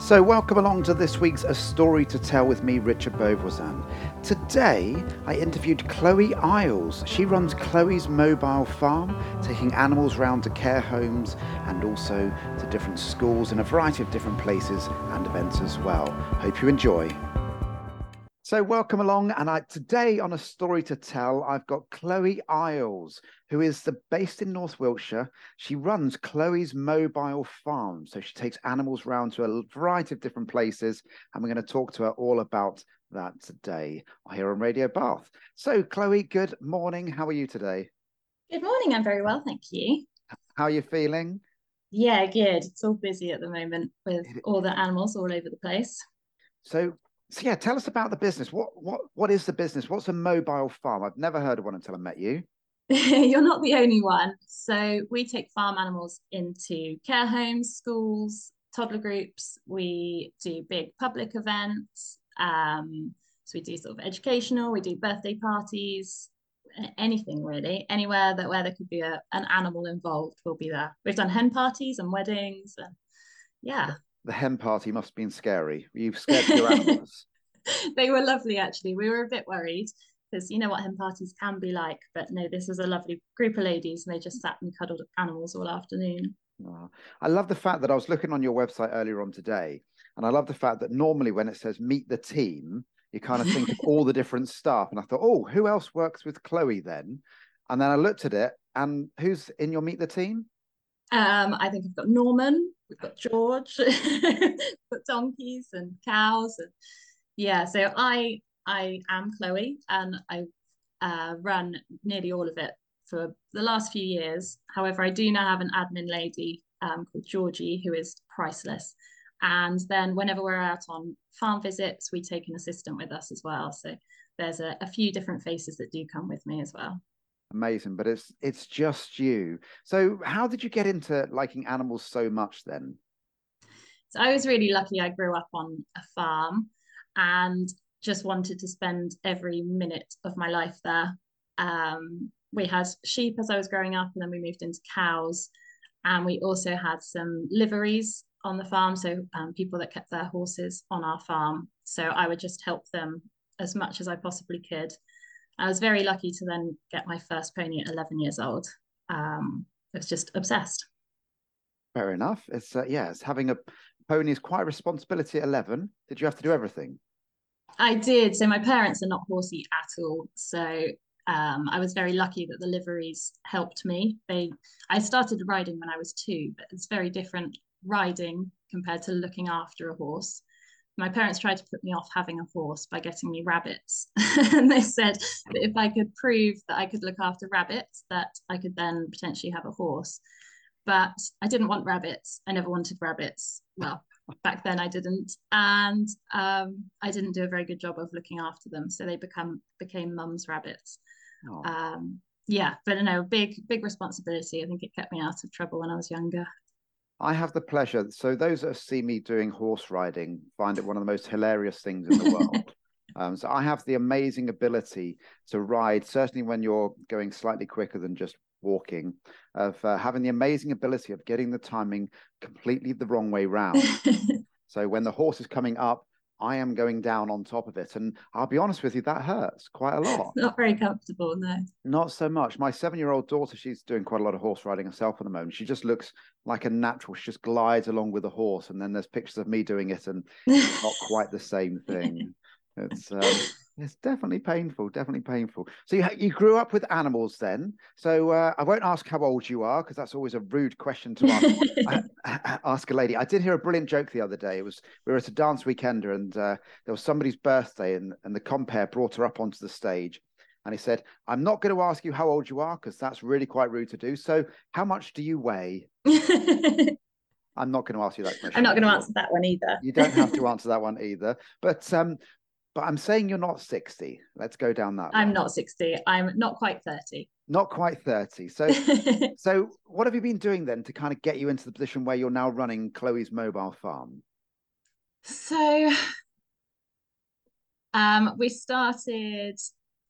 So, welcome along to this week's A Story to Tell with me, Richard Beauvoisin. Today, I interviewed Chloe Iles. She runs Chloe's Mobile Farm, taking animals round to care homes and also to different schools in a variety of different places and events as well. Hope you enjoy. So, welcome along. And I, today on A Story to Tell, I've got Chloe Iles, who is the, based in North Wiltshire. She runs Chloe's Mobile Farm. So, she takes animals around to a variety of different places. And we're going to talk to her all about that today here on Radio Bath. So, Chloe, good morning. How are you today? Good morning. I'm very well, thank you. How are you feeling? Yeah, good. It's all busy at the moment with all the animals all over the place. So, so yeah, tell us about the business. What what what is the business? What's a mobile farm? I've never heard of one until I met you. You're not the only one. So we take farm animals into care homes, schools, toddler groups. We do big public events. Um, so we do sort of educational. We do birthday parties, anything really. Anywhere that where there could be a, an animal involved, we'll be there. We've done hen parties and weddings, and yeah the hen party must have been scary. You've scared your animals? they were lovely, actually. We were a bit worried because you know what hen parties can be like. But no, this was a lovely group of ladies, and they just sat and cuddled animals all afternoon. Oh, I love the fact that I was looking on your website earlier on today, and I love the fact that normally when it says meet the team, you kind of think of all the different staff. And I thought, oh, who else works with Chloe then? And then I looked at it, and who's in your meet the team? Um, I think we've got Norman, we've got George, we've got donkeys and cows, and yeah. So I I am Chloe, and I uh, run nearly all of it for the last few years. However, I do now have an admin lady um, called Georgie who is priceless. And then whenever we're out on farm visits, we take an assistant with us as well. So there's a, a few different faces that do come with me as well amazing but it's it's just you. So how did you get into liking animals so much then? So i was really lucky i grew up on a farm and just wanted to spend every minute of my life there. Um, we had sheep as i was growing up and then we moved into cows and we also had some liveries on the farm so um, people that kept their horses on our farm. So i would just help them as much as i possibly could I was very lucky to then get my first pony at 11 years old. Um, I was just obsessed. Fair enough. It's uh, yeah, it's having a pony is quite a responsibility at 11. Did you have to do everything? I did. So my parents are not horsey at all. So um, I was very lucky that the liveries helped me. They, I started riding when I was two, but it's very different riding compared to looking after a horse my parents tried to put me off having a horse by getting me rabbits. and they said that if I could prove that I could look after rabbits, that I could then potentially have a horse. But I didn't want rabbits. I never wanted rabbits. Well, back then I didn't. And um, I didn't do a very good job of looking after them. So they become became mum's rabbits. Um, yeah, but no, big, big responsibility. I think it kept me out of trouble when I was younger. I have the pleasure. So those that see me doing horse riding find it one of the most hilarious things in the world. um, so I have the amazing ability to ride, certainly when you're going slightly quicker than just walking, of uh, having the amazing ability of getting the timing completely the wrong way round. so when the horse is coming up, I am going down on top of it. And I'll be honest with you, that hurts quite a lot. Not very comfortable, no. Not so much. My seven year old daughter, she's doing quite a lot of horse riding herself at the moment. She just looks like a natural. She just glides along with the horse. And then there's pictures of me doing it, and it's not quite the same thing. It's um, it's definitely painful, definitely painful. So you you grew up with animals then. So uh, I won't ask how old you are because that's always a rude question to ask, ask a lady. I did hear a brilliant joke the other day. It was we were at a dance weekender and uh, there was somebody's birthday and and the compere brought her up onto the stage. And he said, I'm not going to ask you how old you are because that's really quite rude to do. So, how much do you weigh? I'm not going to ask you that question. I'm not going to answer that one either. you don't have to answer that one either. But um, but I'm saying you're not 60. Let's go down that. I'm not 60. I'm not quite 30. Not quite 30. So so what have you been doing then to kind of get you into the position where you're now running Chloe's mobile farm? So um we started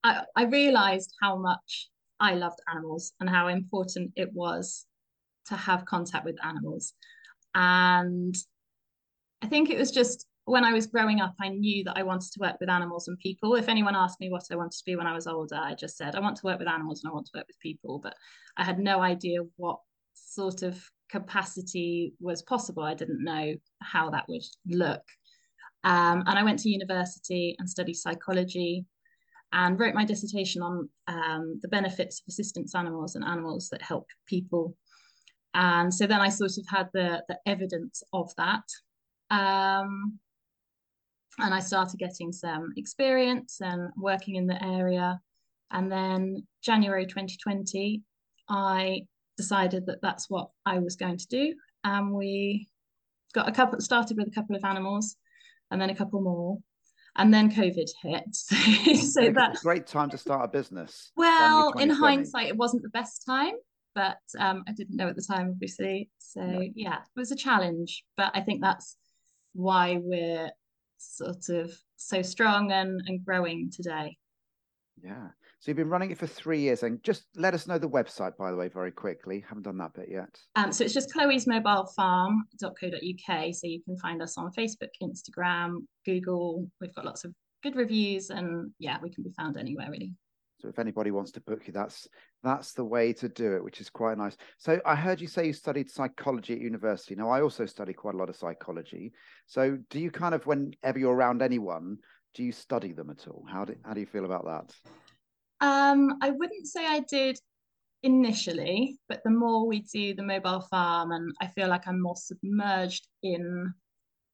I, I realized how much I loved animals and how important it was to have contact with animals. And I think it was just when I was growing up, I knew that I wanted to work with animals and people. If anyone asked me what I wanted to be when I was older, I just said, I want to work with animals and I want to work with people. But I had no idea what sort of capacity was possible. I didn't know how that would look. Um, and I went to university and studied psychology and wrote my dissertation on um, the benefits of assistance animals and animals that help people. And so then I sort of had the, the evidence of that. Um, and I started getting some experience and working in the area. And then January 2020, I decided that that's what I was going to do. And we got a couple, started with a couple of animals and then a couple more. And then COVID hit. So, so that's a great time to start a business. Well, in hindsight, it wasn't the best time, but um, I didn't know at the time, obviously. So yeah. yeah, it was a challenge. But I think that's why we're sort of so strong and, and growing today. Yeah. So you've been running it for three years, and just let us know the website, by the way, very quickly. Haven't done that bit yet. Um, so it's just chloe'smobilefarm.co.uk. So you can find us on Facebook, Instagram, Google. We've got lots of good reviews, and yeah, we can be found anywhere really. So if anybody wants to book you, that's that's the way to do it, which is quite nice. So I heard you say you studied psychology at university. Now I also study quite a lot of psychology. So do you kind of, whenever you're around anyone, do you study them at all? How do how do you feel about that? Um, I wouldn't say I did initially, but the more we do the mobile farm, and I feel like I'm more submerged in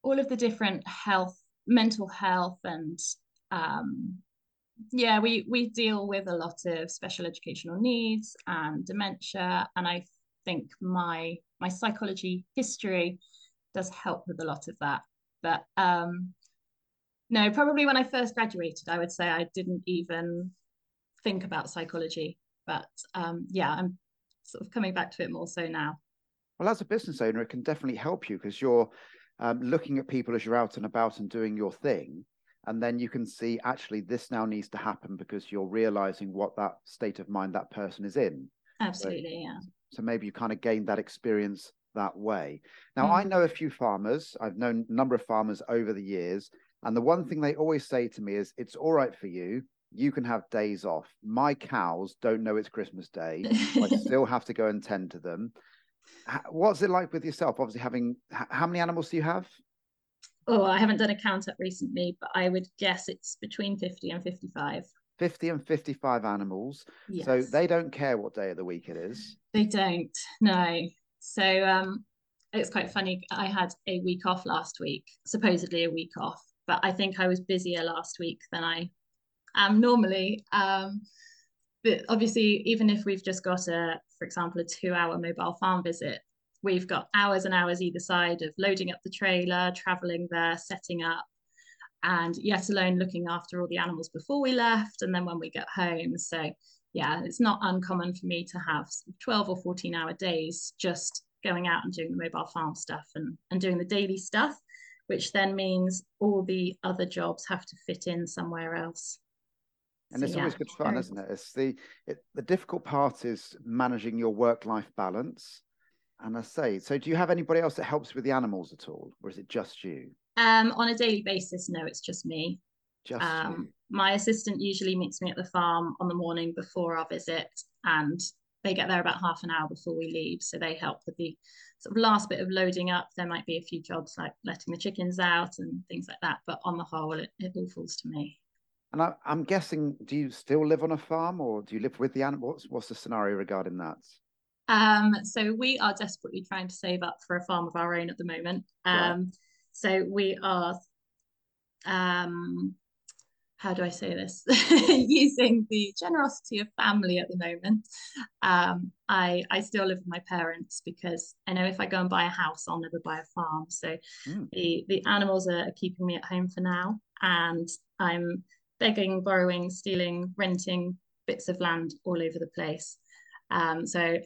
all of the different health, mental health, and um, yeah, we we deal with a lot of special educational needs and dementia, and I think my my psychology history does help with a lot of that. But um, no, probably when I first graduated, I would say I didn't even think about psychology. But um, yeah, I'm sort of coming back to it more so now. Well, as a business owner, it can definitely help you because you're um, looking at people as you're out and about and doing your thing and then you can see actually this now needs to happen because you're realizing what that state of mind that person is in. Absolutely so, yeah. so maybe you kind of gained that experience that way. Now mm. i know a few farmers. I've known a number of farmers over the years. And the one thing they always say to me is it's all right for you. You can have days off. My cows don't know it's christmas day. I still have to go and tend to them. What's it like with yourself? Obviously having how many animals do you have oh, I haven't done a count up recently, but I would guess it's between 50 and 55. 50 and 55 animals. Yes. So they don't care what day of the week it is. They don't, no. So um, it's quite funny. I had a week off last week, supposedly a week off, but I think I was busier last week than I am normally. Um, but obviously, even if we've just got a, for example, a two hour mobile farm visit, we've got hours and hours either side of loading up the trailer, traveling there, setting up, and yet alone looking after all the animals before we left and then when we get home. So, yeah, it's not uncommon for me to have 12 or 14 hour days just going out and doing the mobile farm stuff and, and doing the daily stuff, which then means all the other jobs have to fit in somewhere else. And so, it's yeah, always good fun, isn't it? It's the it, the difficult part is managing your work life balance and I say, so do you have anybody else that helps with the animals at all, or is it just you? Um, on a daily basis, no, it's just me. Just um, my assistant usually meets me at the farm on the morning before our visit, and they get there about half an hour before we leave. So they help with the sort of last bit of loading up. There might be a few jobs like letting the chickens out and things like that, but on the whole, it, it all falls to me. And I, am guessing, do you still live on a farm, or do you live with the animals? What's the scenario regarding that? Um, so we are desperately trying to save up for a farm of our own at the moment. Um, So we are, um, how do I say this? Using the generosity of family at the moment. Um, I I still live with my parents because I know if I go and buy a house, I'll never buy a farm. So mm. the the animals are keeping me at home for now, and I'm begging, borrowing, stealing, renting bits of land all over the place. Um, so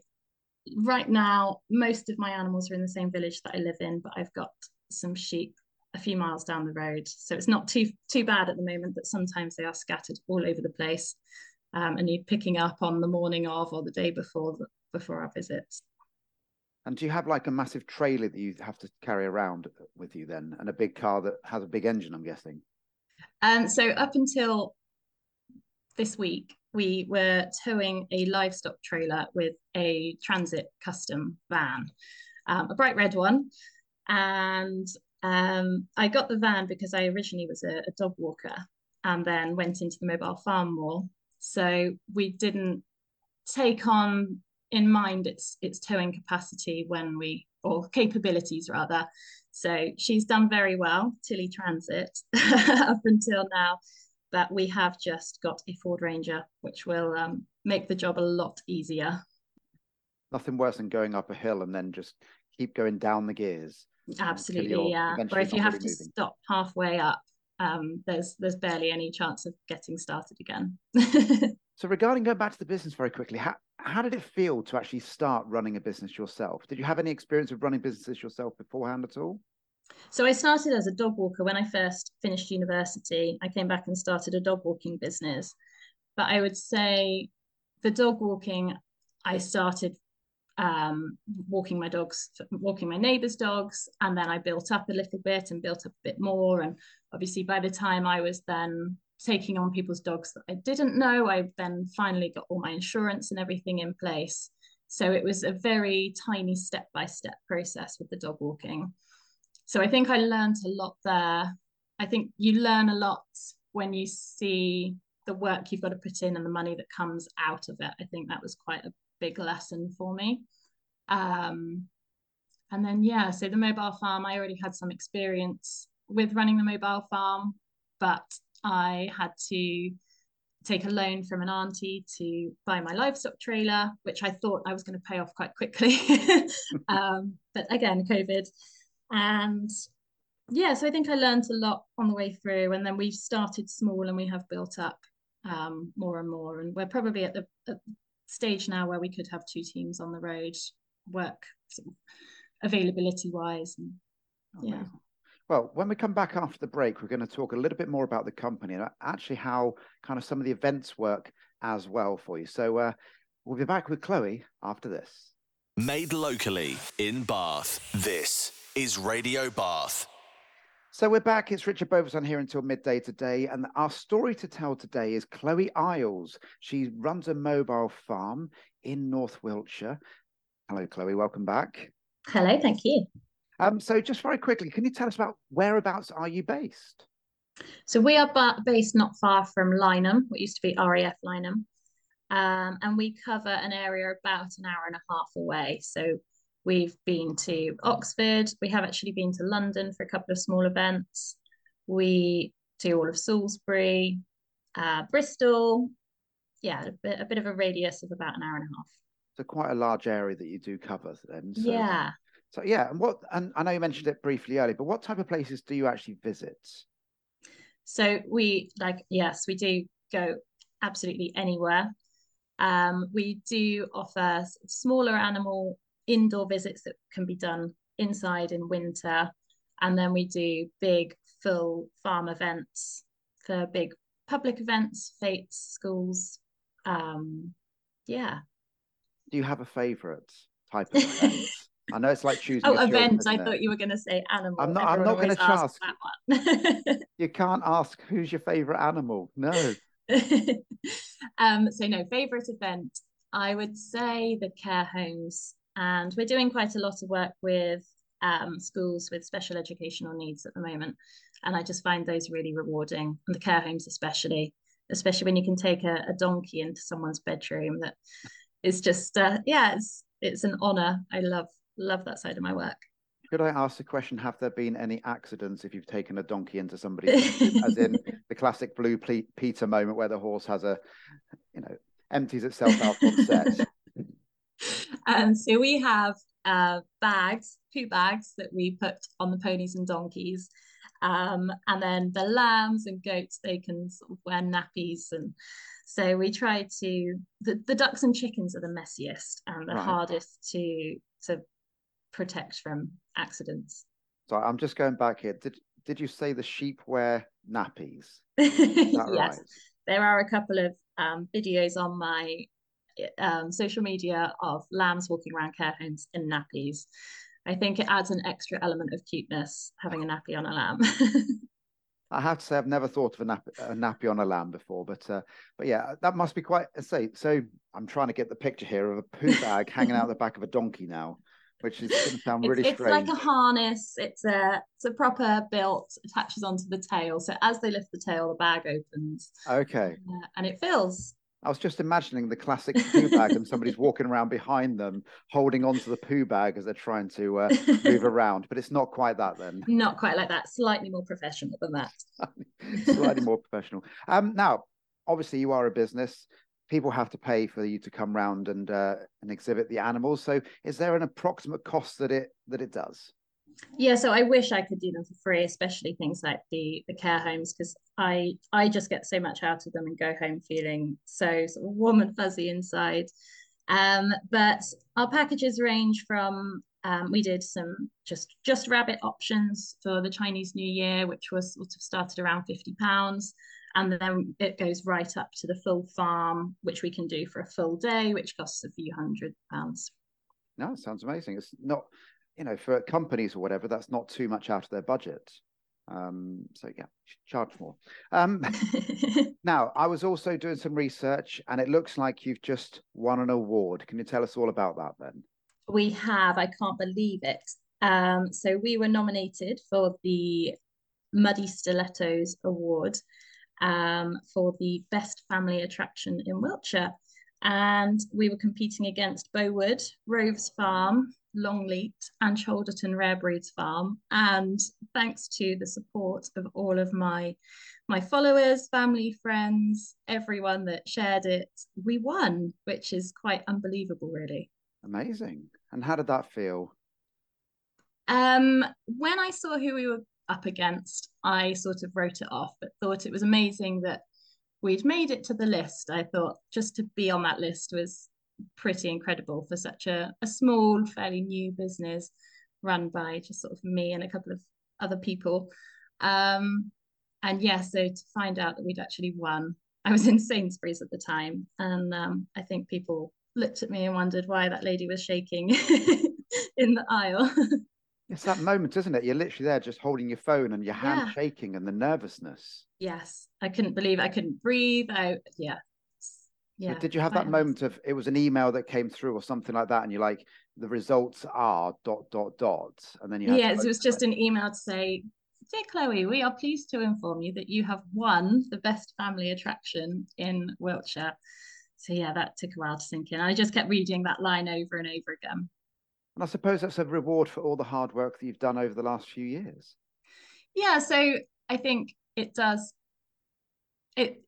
right now, most of my animals are in the same village that I live in, but I've got some sheep a few miles down the road. So it's not too too bad at the moment, but sometimes they are scattered all over the place. Um, and you're picking up on the morning of or the day before the, before our visits. And do you have like a massive trailer that you have to carry around with you then, and a big car that has a big engine? I'm guessing. Um, so up until this week, we were towing a livestock trailer with a transit custom van, um, a bright red one, and um, I got the van because I originally was a, a dog walker and then went into the mobile farm more. So we didn't take on in mind its its towing capacity when we or capabilities rather. So she's done very well, Tilly Transit, up until now. But we have just got a Ford Ranger, which will um, make the job a lot easier. Nothing worse than going up a hill and then just keep going down the gears. Absolutely, yeah. Or if you have to moving. stop halfway up, um, there's there's barely any chance of getting started again. so regarding going back to the business very quickly, how, how did it feel to actually start running a business yourself? Did you have any experience of running businesses yourself beforehand at all? So I started as a dog walker when I first finished university. I came back and started a dog walking business. But I would say the dog walking, I started um, walking my dogs, walking my neighbours' dogs, and then I built up a little bit and built up a bit more. And obviously, by the time I was then taking on people's dogs that I didn't know, I then finally got all my insurance and everything in place. So it was a very tiny step by step process with the dog walking. So I think I learned a lot there. I think you learn a lot when you see the work you've got to put in and the money that comes out of it. I think that was quite a big lesson for me. Um, and then, yeah, so the mobile farm, I already had some experience with running the mobile farm, but I had to take a loan from an auntie to buy my livestock trailer, which I thought I was going to pay off quite quickly. um, but again, COVID. And yeah, so I think I learned a lot on the way through. And then we've started small and we have built up um, more and more. And we're probably at the, at stage now where we could have two teams on the road work sort of availability wise and yeah well when we come back after the break we're going to talk a little bit more about the company and actually how kind of some of the events work as well for you so uh, we'll be back with chloe after this made locally in bath this is radio bath so we're back. It's Richard Beauvoisin here until midday today. And our story to tell today is Chloe Iles. She runs a mobile farm in North Wiltshire. Hello, Chloe. Welcome back. Hello. Thank you. Um, so just very quickly, can you tell us about whereabouts are you based? So we are based not far from Lyneham, what used to be RAF Lyneham. Um, and we cover an area about an hour and a half away. So We've been to Oxford. We have actually been to London for a couple of small events. We do all of Salisbury, uh, Bristol. Yeah, a bit, a bit of a radius of about an hour and a half. So quite a large area that you do cover then. So, yeah. So yeah, and what and I know you mentioned it briefly earlier, but what type of places do you actually visit? So we like yes, we do go absolutely anywhere. Um, we do offer smaller animal indoor visits that can be done inside in winter. And then we do big full farm events for big public events, fetes, schools. Um, yeah. Do you have a favourite type of event? I know it's like choosing. Oh, events! I thought you were going to say animal. I'm not. Everyone I'm not going to ask that one. you can't ask who's your favourite animal. No. um. So no favourite event. I would say the care homes and we're doing quite a lot of work with um, schools with special educational needs at the moment. And I just find those really rewarding, and the care homes especially, especially when you can take a, a donkey into someone's bedroom. That is just, uh, yeah, it's it's an honor. I love love that side of my work. Could I ask the question? Have there been any accidents if you've taken a donkey into somebody, as in the classic Blue Peter moment where the horse has a, you know, empties itself out on set? Um, so we have uh, bags, poo bags that we put on the ponies and donkeys. Um, and then the lambs and goats, they can sort of wear nappies. And so we try to, the, the ducks and chickens are the messiest and the right. hardest to, to protect from accidents. So I'm just going back here. Did, did you say the sheep wear nappies? yes. Right? There are a couple of um, videos on my um, social media of lambs walking around care homes in nappies. I think it adds an extra element of cuteness having a nappy on a lamb. I have to say I've never thought of a, nap- a nappy on a lamb before, but uh, but yeah, that must be quite. Say so. I'm trying to get the picture here of a poo bag hanging out the back of a donkey now, which is going to sound really it's, strange. It's like a harness. It's a it's a proper built attaches onto the tail. So as they lift the tail, the bag opens. Okay. Uh, and it fills. I was just imagining the classic poo bag and somebody's walking around behind them holding onto the poo bag as they're trying to uh, move around, but it's not quite that then. Not quite like that. Slightly more professional than that. Slightly more professional. Um, now, obviously, you are a business. People have to pay for you to come round and uh, and exhibit the animals. So, is there an approximate cost that it that it does? Yeah so i wish i could do them for free especially things like the the care homes because i i just get so much out of them and go home feeling so sort of warm and fuzzy inside. Um but our packages range from um, we did some just just rabbit options for the chinese new year which was sort of started around 50 pounds. And then it goes right up to the full farm which we can do for a full day which costs a few hundred pounds. No, sounds amazing. It's not you know, for companies or whatever, that's not too much out of their budget. Um, so yeah, charge more. Um, now, I was also doing some research, and it looks like you've just won an award. Can you tell us all about that then? We have. I can't believe it. Um, so we were nominated for the Muddy Stilettos Award um, for the best family attraction in Wiltshire. And we were competing against Bowood, Roves Farm, Longleat and Cholderton Rare Breeds Farm. And thanks to the support of all of my my followers, family, friends, everyone that shared it, we won, which is quite unbelievable, really. Amazing. And how did that feel? Um, when I saw who we were up against, I sort of wrote it off, but thought it was amazing that we'd made it to the list. I thought just to be on that list was pretty incredible for such a, a small, fairly new business run by just sort of me and a couple of other people. Um, and yeah, so to find out that we'd actually won, I was in Sainsbury's at the time, and um, I think people looked at me and wondered why that lady was shaking in the aisle. it's that moment, isn't it? You're literally there just holding your phone and your hand yeah. shaking and the nervousness. Yes, I couldn't believe it. I couldn't breathe. I yeah, yeah. did you have that moment of it was an email that came through or something like that, and you're like, the results are dot dot dot, and then you yeah, it was just it. an email to say, dear Chloe, we are pleased to inform you that you have won the best family attraction in Wiltshire. So yeah, that took a while to sink in. I just kept reading that line over and over again. And I suppose that's a reward for all the hard work that you've done over the last few years. Yeah, so I think it does. It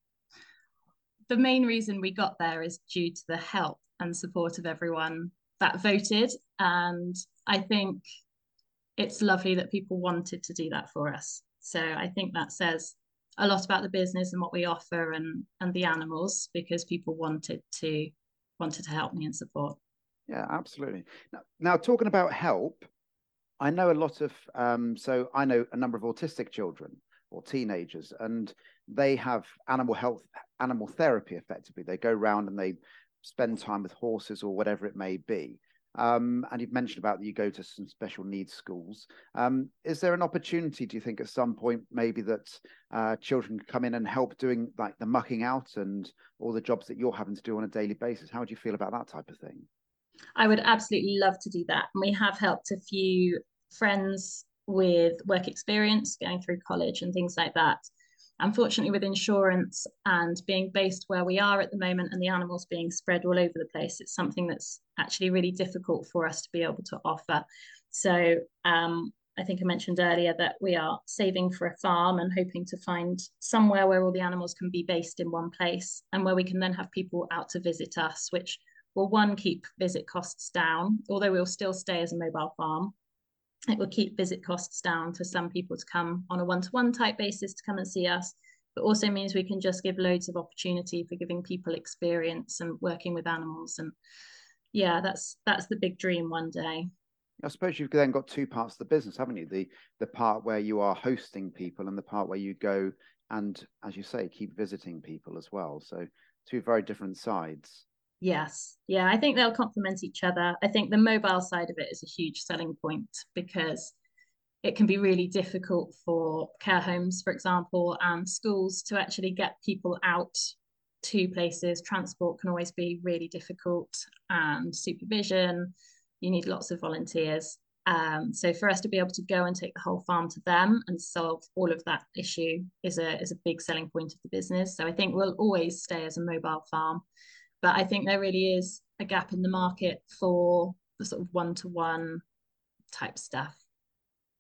the main reason we got there is due to the help and support of everyone that voted. And I think it's lovely that people wanted to do that for us. So I think that says a lot about the business and what we offer and and the animals because people wanted to wanted to help me and support. Yeah, absolutely. Now, now talking about help, I know a lot of um, so I know a number of autistic children or teenagers, and they have animal health, animal therapy effectively. They go around and they spend time with horses or whatever it may be. Um, and you've mentioned about that you go to some special needs schools. Um, is there an opportunity, do you think, at some point maybe that uh, children come in and help doing like the mucking out and all the jobs that you're having to do on a daily basis? How do you feel about that type of thing? I would absolutely love to do that. And we have helped a few friends with work experience going through college and things like that. Unfortunately, with insurance and being based where we are at the moment and the animals being spread all over the place, it's something that's actually really difficult for us to be able to offer. So um, I think I mentioned earlier that we are saving for a farm and hoping to find somewhere where all the animals can be based in one place and where we can then have people out to visit us, which will one keep visit costs down, although we'll still stay as a mobile farm it will keep visit costs down for some people to come on a one-to-one type basis to come and see us but also means we can just give loads of opportunity for giving people experience and working with animals and yeah that's that's the big dream one day I suppose you've then got two parts of the business, haven't you? The the part where you are hosting people and the part where you go and, as you say, keep visiting people as well. So two very different sides. Yes. Yeah, I think they'll complement each other. I think the mobile side of it is a huge selling point because it can be really difficult for care homes, for example, and schools to actually get people out to places. Transport can always be really difficult, and supervision, you need lots of volunteers. Um, so for us to be able to go and take the whole farm to them and solve all of that issue is a is a big selling point of the business. So I think we'll always stay as a mobile farm, but I think there really is a gap in the market for the sort of one to one type stuff.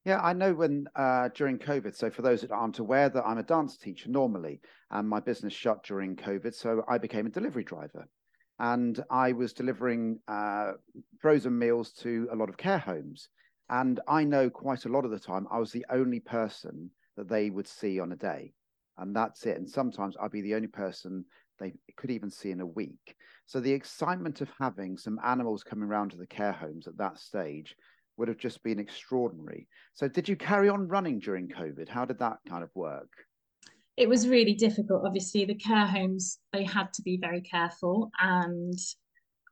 Yeah, I know when uh, during COVID. So, for those that aren't aware, that I'm a dance teacher normally, and my business shut during COVID. So, I became a delivery driver, and I was delivering uh, frozen meals to a lot of care homes. And I know quite a lot of the time I was the only person that they would see on a day, and that's it. And sometimes I'd be the only person they could even see in a week. So, the excitement of having some animals coming around to the care homes at that stage would have just been extraordinary. So, did you carry on running during COVID? How did that kind of work? It was really difficult. Obviously, the care homes they had to be very careful, and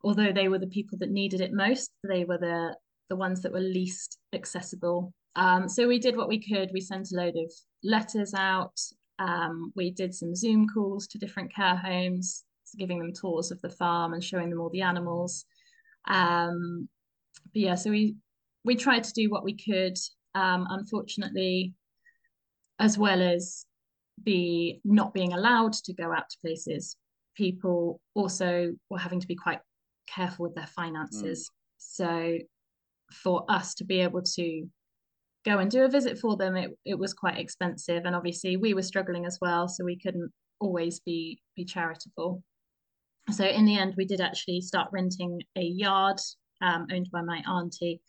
although they were the people that needed it most, they were the the ones that were least accessible. Um, so we did what we could. We sent a load of letters out. Um, we did some Zoom calls to different care homes, giving them tours of the farm and showing them all the animals. Um, but yeah, so we we tried to do what we could. Um, unfortunately, as well as the not being allowed to go out to places, people also were having to be quite careful with their finances. Mm. So for us to be able to go and do a visit for them, it, it was quite expensive. And obviously we were struggling as well, so we couldn't always be be charitable. So in the end, we did actually start renting a yard um, owned by my auntie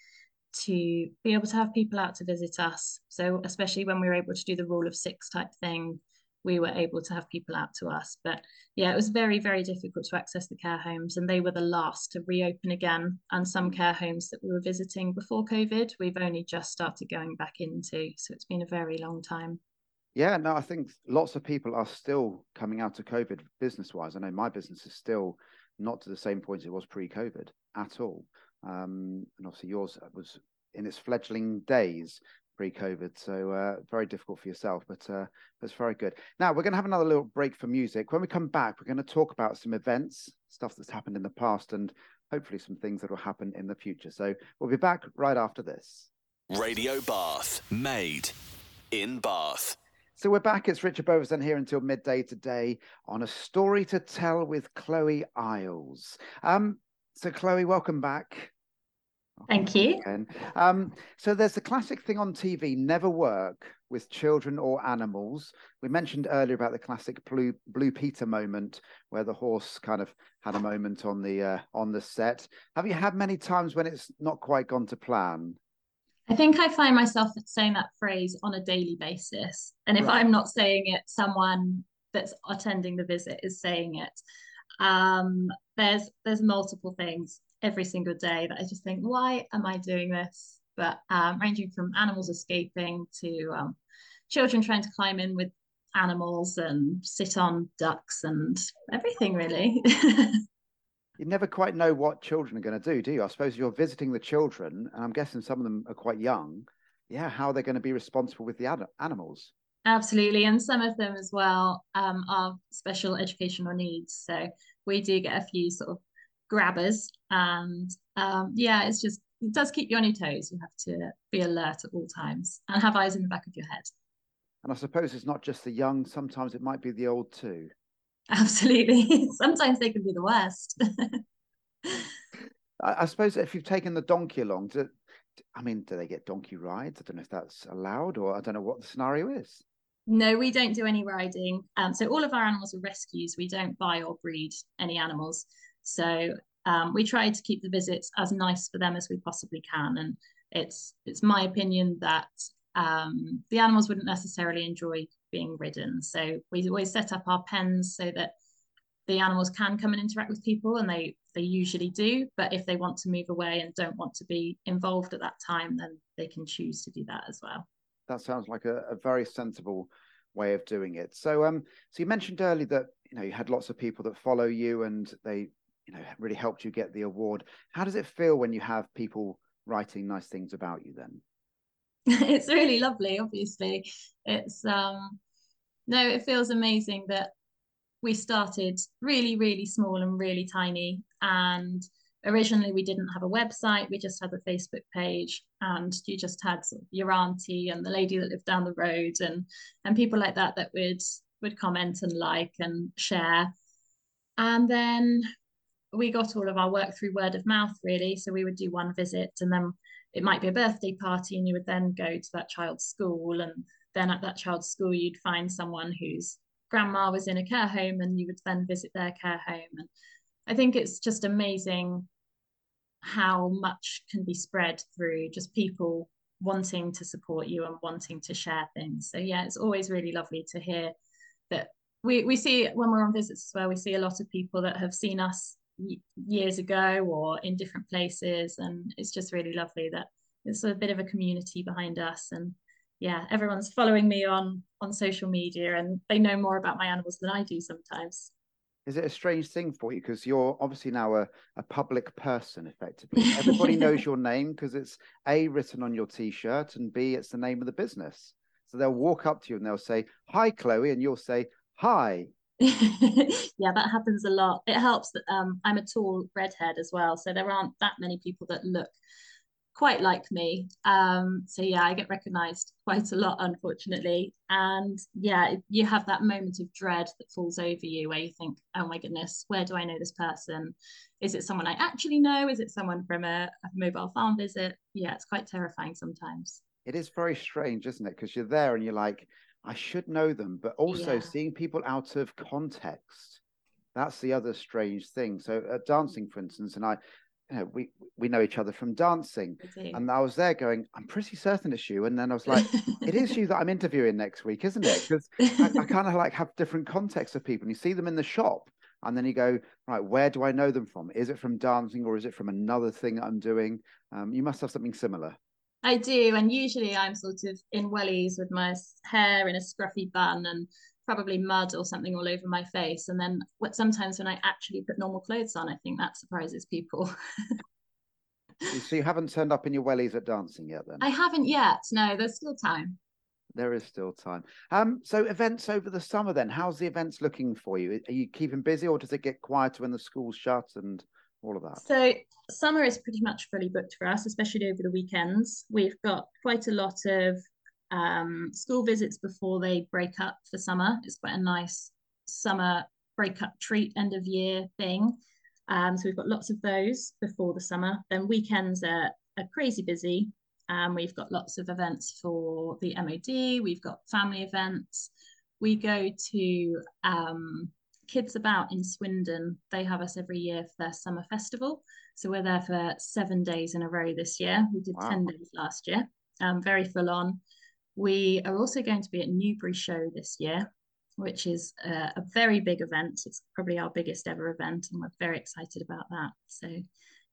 to be able to have people out to visit us. So, especially when we were able to do the rule of six type thing, we were able to have people out to us. But yeah, it was very, very difficult to access the care homes, and they were the last to reopen again. And some care homes that we were visiting before COVID, we've only just started going back into. So, it's been a very long time. Yeah, no, I think lots of people are still coming out of COVID business wise. I know my business is still not to the same point it was pre COVID at all. Um, and obviously yours was in its fledgling days pre-COVID, so uh, very difficult for yourself, but uh, that's very good. Now we're going to have another little break for music. When we come back, we're going to talk about some events, stuff that's happened in the past, and hopefully some things that will happen in the future. So we'll be back right after this. Radio Bath, made in Bath. So we're back. It's Richard Beauvoisin here until midday today on a story to tell with Chloe Iles. Um, so, Chloe, welcome back. Thank you. Um, so, there's the classic thing on TV never work with children or animals. We mentioned earlier about the classic Blue, Blue Peter moment where the horse kind of had a moment on the uh, on the set. Have you had many times when it's not quite gone to plan? I think I find myself saying that phrase on a daily basis. And if right. I'm not saying it, someone that's attending the visit is saying it. Um, there's there's multiple things every single day that I just think, why am I doing this? But um, ranging from animals escaping to um, children trying to climb in with animals and sit on ducks and everything really. you never quite know what children are going to do, do you? I suppose you're visiting the children, and I'm guessing some of them are quite young. Yeah, how are they going to be responsible with the ad- animals? Absolutely, and some of them as well um, are special educational needs. So we do get a few sort of grabbers, and um, yeah, it's just it does keep you on your toes. You have to be alert at all times and have eyes in the back of your head. And I suppose it's not just the young; sometimes it might be the old too. Absolutely, sometimes they can be the worst. I, I, suppose if you've taken the donkey along, do, I mean, do they get donkey rides? I don't know if that's allowed, or I don't know what the scenario is. No, we don't do any riding. Um, so all of our animals are rescues. We don't buy or breed any animals. So um, we try to keep the visits as nice for them as we possibly can. And it's it's my opinion that um, the animals wouldn't necessarily enjoy being ridden. So we always set up our pens so that the animals can come and interact with people, and they they usually do. But if they want to move away and don't want to be involved at that time, then they can choose to do that as well that sounds like a, a very sensible way of doing it. So, um, so you mentioned earlier that you know you had lots of people that follow you, and they you know really helped you get the award. How does it feel when you have people writing nice things about you? Then it's really lovely. Obviously, it's um no, it feels amazing that we started really, really small and really tiny. And originally we didn't have a website, we just had a Facebook page, and you just had sort of your auntie and the lady that lived down the road and and people like that that would would comment and like and share. And then we got all of our work through word of mouth, really. So we would do one visit and then it might be a birthday party, and you would then go to that child's school. And then at that child's school, you'd find someone whose grandma was in a care home and you would then visit their care home. And I think it's just amazing how much can be spread through just people wanting to support you and wanting to share things. So yeah, it's always really lovely to hear that we we see when we're on visits as well. We see a lot of people that have seen us years ago or in different places, and it's just really lovely that it's a bit of a community behind us. And yeah, everyone's following me on on social media, and they know more about my animals than I do sometimes is it a strange thing for you? Because you're obviously now a, a public person effectively. Everybody knows your name because it's a written on your t-shirt and b it's the name of the business. So they'll walk up to you and they'll say hi chloe and you'll say hi. Yeah that happens a lot. It helps that um, i'm a tall redhead as well so there aren't that many people that look quite like me. Um, so yeah, I get recognized quite a lot, unfortunately. And yeah, you have that moment of dread that falls over you where you think, oh my goodness, where do I know this person? Is it someone I actually know? Is it someone from a, a mobile farm visit? Yeah, it's quite terrifying sometimes. It is very strange, isn't it? Because you're there and you're like, I should know them, but also yeah. seeing people out of context. That's the other strange thing. So at dancing, for instance, and I you know, we we know each other from dancing. And I was there going, I'm pretty certain it's you. And then I was like, it is you that I'm interviewing next week, isn't it? Because I, I kind of like have different contexts of people. And you see them in the shop, and then you go, right, where do I know them from? Is it from dancing or is it from another thing that I'm doing? Um, you must have something similar. I do, and usually I'm sort of in wellies with my hair in a scruffy bun and probably mud or something all over my face. And then sometimes when I actually put normal clothes on, I think that surprises people. so you haven't turned up in your wellies at dancing yet then? I haven't yet. No, there's still time. There is still time. Um, so events over the summer then, how's the events looking for you? Are you keeping busy or does it get quieter when the school's shut and all of that? So summer is pretty much fully booked for us, especially over the weekends. We've got quite a lot of um, school visits before they break up for summer. It's quite a nice summer breakup treat end of year thing. Um, so we've got lots of those before the summer. Then weekends are, are crazy busy. Um, we've got lots of events for the MOD. We've got family events. We go to um, Kids About in Swindon. They have us every year for their summer festival. So we're there for seven days in a row this year. We did wow. 10 days last year. Um, very full on. We are also going to be at Newbury Show this year, which is a, very big event. It's probably our biggest ever event, and we're very excited about that. So,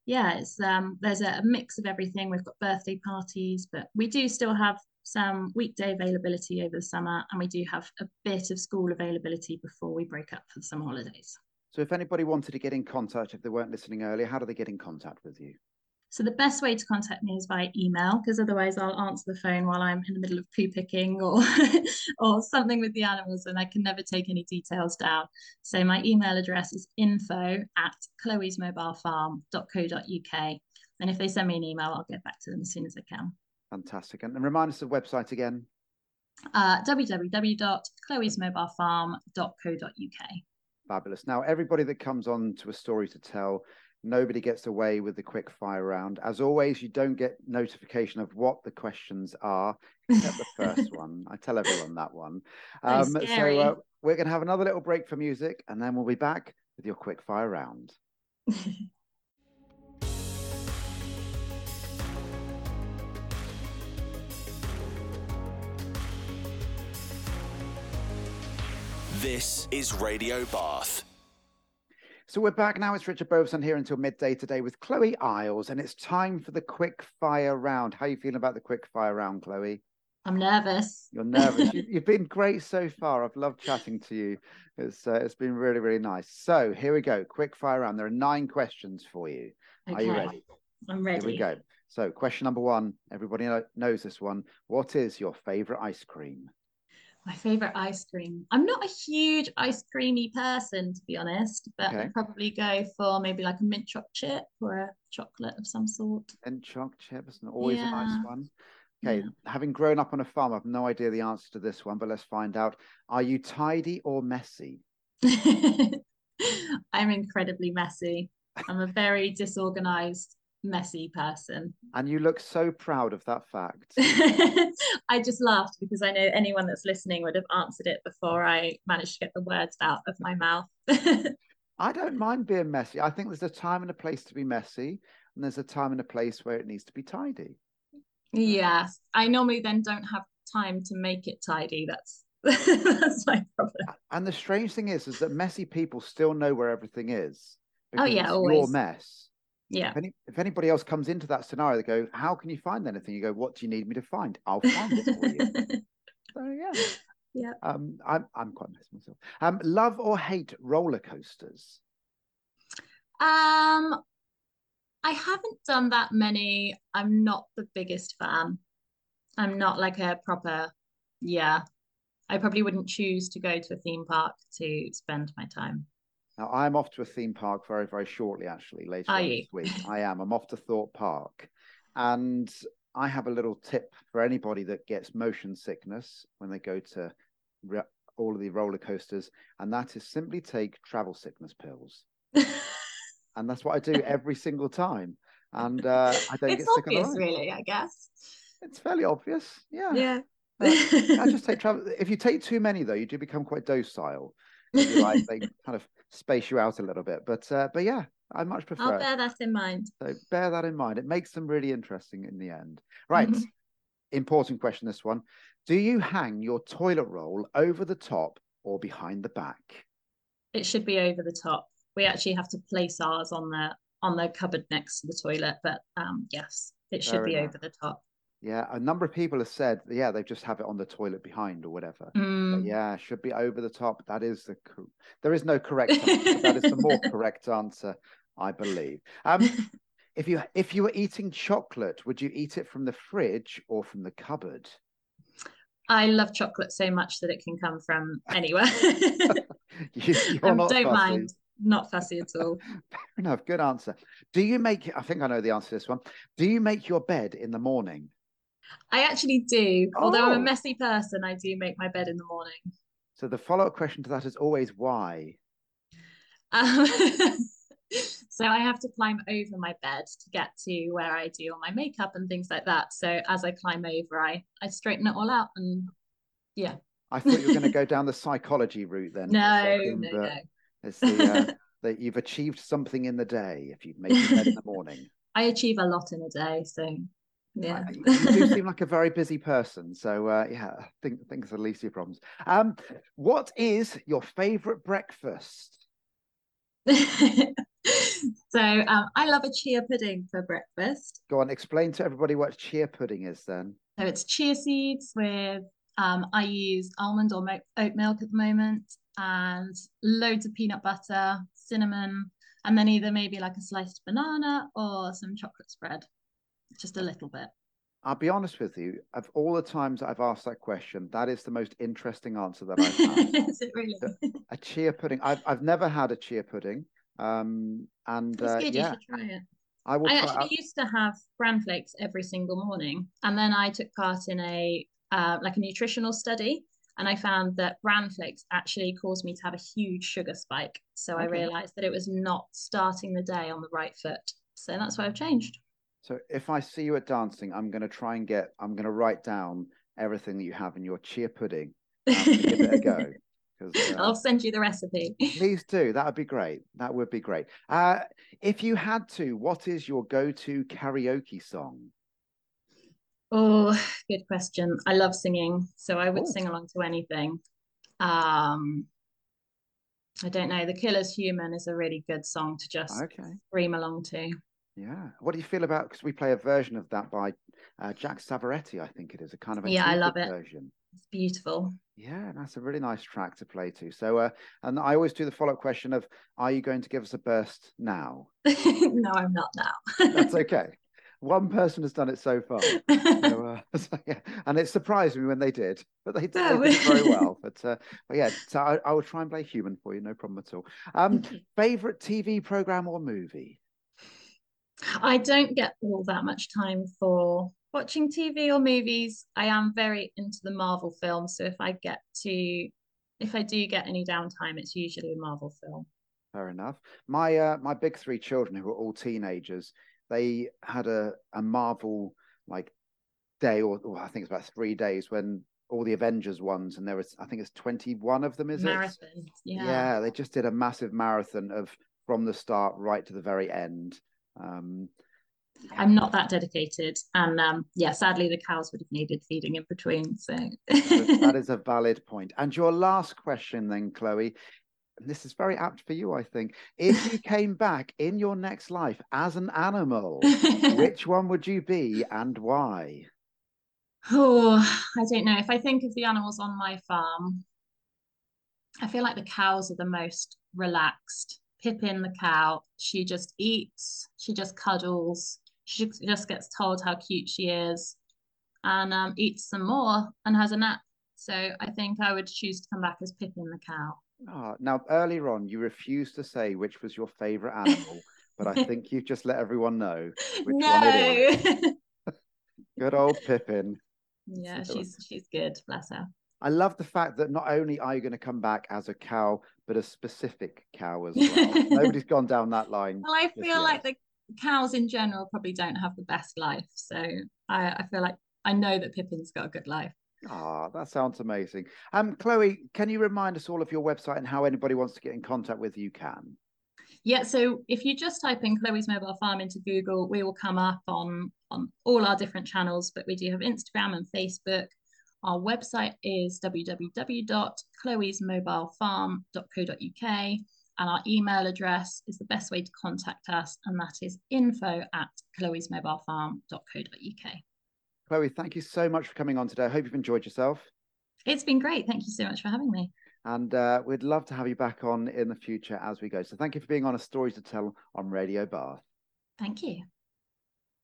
yeah, it's um, there's a, a mix of everything. We've got birthday parties, but we do still have some weekday availability over the summer, and we do have a bit of school availability before we break up for the summer holidays. So, if anybody wanted to get in contact, if they weren't listening earlier, how do they get in contact with you? So the best way to contact me is by email because otherwise I'll answer the phone while I'm in the middle of poo picking or or something with the animals and I can never take any details down. So my email address is info at chloe'smobilefarm.co.uk. And if they send me an email, I'll get back to them as soon as I can. Fantastic. And, and remind us of the website again. Uh, www.chloe'smobilefarm.co.uk. Fabulous. Now, everybody that comes on to a story to tell Nobody gets away with the quick fire round. As always, you don't get notification of what the questions are, except the first one. I tell everyone that one. Um, so uh, we're going to have another little break for music, and then we'll be back with your quick fire round. This is Radio Bath. So we're back now. It's Richard Beauvoisin here until midday today with Chloe Iles, and it's time for the quick fire round. How are you feeling about the quick fire round, Chloe? I'm nervous. You're nervous. you, have been great so far. I've loved chatting to you. It's uh, it's been really really nice. So here we go. Quick fire round. There are nine questions for you. Okay. Are you ready? I'm ready. Here we go. So question number one. Everybody knows this one. What is your favorite ice cream? My favorite ice cream. I'm not a huge ice creamy person, to be honest, but okay. I'd probably go for maybe like a mint choc chip or a chocolate of some sort. Mint choc chip is always yeah. a nice one. Okay, yeah. having grown up on a farm, I've no idea the answer to this one, but let's find out. Are you tidy or messy? I'm incredibly messy. I'm a very disorganized, messy person. And you look so proud of that fact. I just laughed because I know anyone that's listening would have answered it before I managed to get the words out of my mouth. I don't mind being messy. I think there's a time and a place to be messy, and there's a time and a place where it needs to be tidy. Yes, I normally then don't have time to make it tidy. That's that's my problem. And the strange thing is, is that messy people still know where everything is. Oh yeah, always. Your mess. Yeah. If, any, if, anybody else comes into that scenario, they go, "How can you find anything?" You go, "What do you need me to find? I'll find it for you." so yeah. Yeah. Um, I'm I'm quite messy myself. Um, love or hate roller coasters? Um, I haven't done that many. I'm not the biggest fan. I'm not like a proper, yeah. I probably wouldn't choose to go to a theme park to spend my time. Now, I'm off to a theme park very, very shortly, actually, later Are this week. I am. I'm off to Thorpe Park. And I have a little tip for anybody that gets motion sickness when they go to re- all of the roller coasters, and that is simply take travel sickness pills. and that's what I do every single time. And uh, I don't it's get sick obvious, really. I guess it's fairly obvious. Yeah. Yeah. I just take travel. If you take too many, though, you do become quite docile. Like they kind of space you out a little bit. But uh, but yeah, I much prefer. I'll bear that in mind. So bear that in mind. It makes them really interesting in the end. Right. Mm-hmm. Important question. This one. Do you hang your toilet roll over the top or behind the back? It should be over the top we actually have to place ours on the on the cupboard next to the toilet. But um, yes, it should Very be nice. over the top. Yeah, a number of people have said, yeah, they just have it on the toilet behind or whatever. Mm. yeah, should be over the top. That is the there is no correct answer. that is the more correct answer, I believe. Um, if you if you were eating chocolate, would you eat it from the fridge or from the cupboard? I love chocolate so much that it can come from anywhere. you, um, don't fussy. mind not fussy at all. Fair enough. Good answer. Do you make? I think I know the answer to this one. Do you make your bed in the morning? I actually do. Oh. Although I'm a oh. messy person, I do make my bed in the morning. So the follow-up question to that is always why. Um, so I have to climb over my bed to get to where I do all my makeup and things like that. So as I climb over, I I straighten it all out and yeah. I thought you were going to go down the psychology route then. No, second, no, no. It's the, uh, that you've achieved something in the day if you've made your bed in the morning. I achieve a lot in a day, so yeah. you do seem like a very busy person, so uh, yeah, I think think it's the least of your problems. Um, what is your favourite breakfast? so um, I love a chia pudding for breakfast. Go on, explain to everybody what chia pudding is then. So it's chia seeds with um, I use almond or oat milk at the moment, and loads of peanut butter, cinnamon, and then either maybe like a sliced banana or some chocolate spread, just a little bit. I'll be honest with you, of all the times I've asked that question, that is the most interesting answer that I've had. is it really? A chia pudding. I've, I've never had a chia pudding. Um, and uh, yeah. you should try it. I, will I actually out. used to have bran flakes every single morning, and then I took part in a uh, like a nutritional study, and I found that bran flakes actually caused me to have a huge sugar spike. So okay. I realized that it was not starting the day on the right foot. So that's why I've changed. So if I see you at dancing, I'm going to try and get, I'm going to write down everything that you have in your chia pudding. give it a go. Uh, I'll send you the recipe. please do. That would be great. That would be great. Uh, if you had to, what is your go-to karaoke song? Oh, good question. I love singing, so I would oh. sing along to anything. Um, I don't know. The Killer's Human is a really good song to just okay. scream along to. Yeah. What do you feel about? Because we play a version of that by uh, Jack Savoretti, I think it is a kind of a yeah, I love it. version. It's beautiful. Yeah, that's a really nice track to play to. So, uh, and I always do the follow up question of, are you going to give us a burst now? no, I'm not now. that's okay. One person has done it so far. so, uh, so, yeah. And it surprised me when they did, but they, they did very well. But, uh, but yeah, so I, I will try and play human for you, no problem at all. Um, favorite TV program or movie? I don't get all that much time for watching TV or movies. I am very into the Marvel films, so if I get to, if I do get any downtime, it's usually a Marvel film. Fair enough. My uh, my big three children, who are all teenagers, they had a a Marvel like day, or, or I think it's about three days when all the Avengers ones, and there was I think it's twenty one of them. Is marathon? It? Yeah. Yeah, they just did a massive marathon of from the start right to the very end. Um, I'm not that dedicated, and um, yeah, sadly, the cows would have needed feeding in between. So that is a valid point. And your last question, then, Chloe. This is very apt for you, I think. If you came back in your next life as an animal, which one would you be and why? Oh, I don't know. If I think of the animals on my farm, I feel like the cows are the most relaxed Pippin the cow, she just eats, she just cuddles, she just gets told how cute she is and um, eats some more and has a nap. So I think I would choose to come back as Pippin the cow. Oh, now, earlier on, you refused to say which was your favourite animal, but I think you've just let everyone know no. one it is. good old Pippin. Yeah, she's she's good. Bless her. I love the fact that not only are you going to come back as a cow, but a specific cow as well. Nobody's gone down that line. Well, I feel like the cows in general probably don't have the best life. So I, I feel like I know that Pippin's got a good life. Ah, that sounds amazing. Um, Chloe, can you remind us all of your website and how anybody wants to get in contact with you can? Yeah, so if you just type in Chloe's Mobile Farm into Google, we will come up on on all our different channels, but we do have Instagram and Facebook. Our website is www.chloesmobilefarm.co.uk and our email address is the best way to contact us, and that is info at chloesmobilefarm.co.uk. Chloe, thank you so much for coming on today. I hope you've enjoyed yourself. It's been great. Thank you so much for having me. And uh, we'd love to have you back on in the future as we go. So thank you for being on a story to tell on Radio Bath. Thank you.